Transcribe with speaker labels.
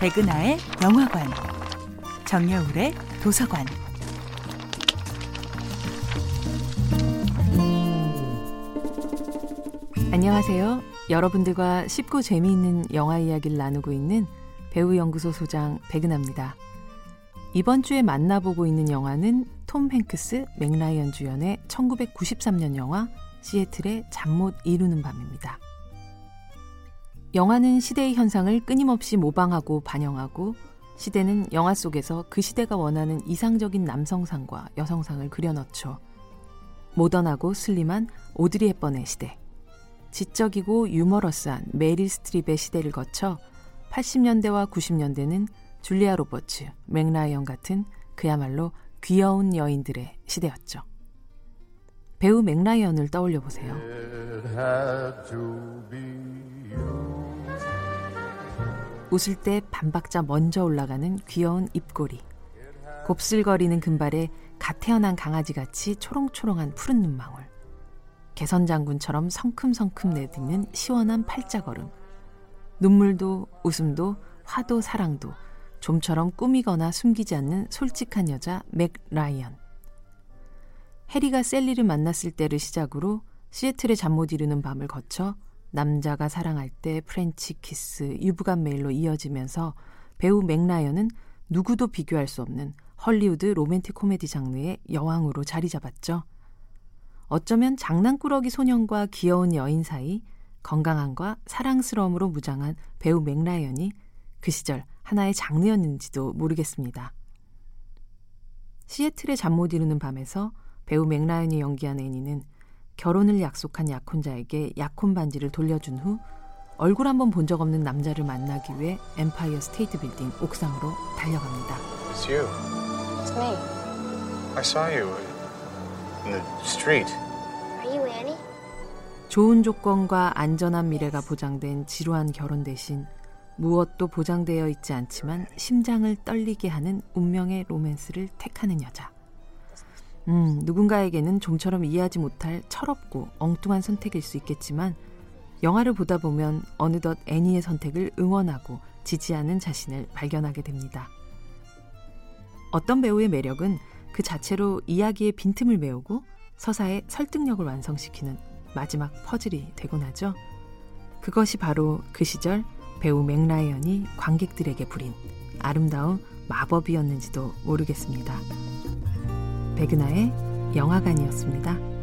Speaker 1: 백은하의 영화관, 정여울의 도서관.
Speaker 2: 안녕하세요. 여러분들과 쉽고 재미있는 영화 이야기를 나누고 있는 배우 연구소 소장 백은하입니다. 이번 주에 만나보고 있는 영화는 톰 행크스, 맥라이언 주연의 1993년 영화 시애틀의 잠 못 이루는 밤입니다. 영화는 시대의 현상을 끊임없이 모방하고 반영하고 시대는 영화 속에서 그 시대가 원하는 이상적인 남성상과 여성상을 그려넣죠. 모던하고 슬림한 오드리 헵번의 시대. 지적이고 유머러스한 메릴 스트립의 시대를 거쳐 80년대와 90년대는 줄리아 로버츠, 맥 라이언 같은 그야말로 귀여운 여인들의 시대였죠. 배우 맥 라이언을 떠올려 보세요. 웃을 때 반박자 먼저 올라가는 귀여운 입꼬리. 곱슬거리는 금발에 갓 태어난 강아지같이 초롱초롱한 푸른 눈망울. 개선 장군처럼 성큼성큼 내딛는 시원한 팔자걸음. 눈물도 웃음도 화도 사랑도 좀처럼 꾸미거나 숨기지 않는 솔직한 여자 맥 라이언. 해리가 셀리를 만났을 때를 시작으로 시애틀의 잠 못 이루는 밤을 거쳐 남자가 사랑할 때 프렌치 키스, 유브 갓 메일로 이어지면서 배우 맥 라이언은 누구도 비교할 수 없는 헐리우드 로맨틱 코미디 장르의 여왕으로 자리 잡았죠. 어쩌면 장난꾸러기 소년과 귀여운 여인 사이 건강함과 사랑스러움으로 무장한 배우 맥 라이언이 그 시절 하나의 장르였는지도 모르겠습니다. 시애틀의 잠 못 이루는 밤에서 배우 맥라이언이 연기한 애니는 결혼을 약속한 약혼자에게 약혼 반지를 돌려준 후 얼굴 한 번 본 적 없는 남자를 만나기 위해 엠파이어 스테이트 빌딩 옥상으로 달려갑니다.
Speaker 3: It's you.
Speaker 4: It's me.
Speaker 3: I saw you in the street.
Speaker 4: Are you Annie?
Speaker 2: 좋은 조건과 안전한 미래가 보장된 지루한 결혼 대신 무엇도 보장되어 있지 않지만 심장을 떨리게 하는 운명의 로맨스를 택하는 여자. 음, 누군가에게는 좀처럼 이해하지 못할 철없고 엉뚱한 선택일 수 있겠지만 영화를 보다 보면 어느덧 애니의 선택을 응원하고 지지하는 자신을 발견하게 됩니다. 어떤 배우의 매력은 그 자체로 이야기의 빈틈을 메우고 서사의 설득력을 완성시키는 마지막 퍼즐이 되곤 하죠. 그것이 바로 그 시절 배우 맥라이언이 관객들에게 부린 아름다운 마법이었는지도 모르겠습니다. 백은하의 영화관이었습니다.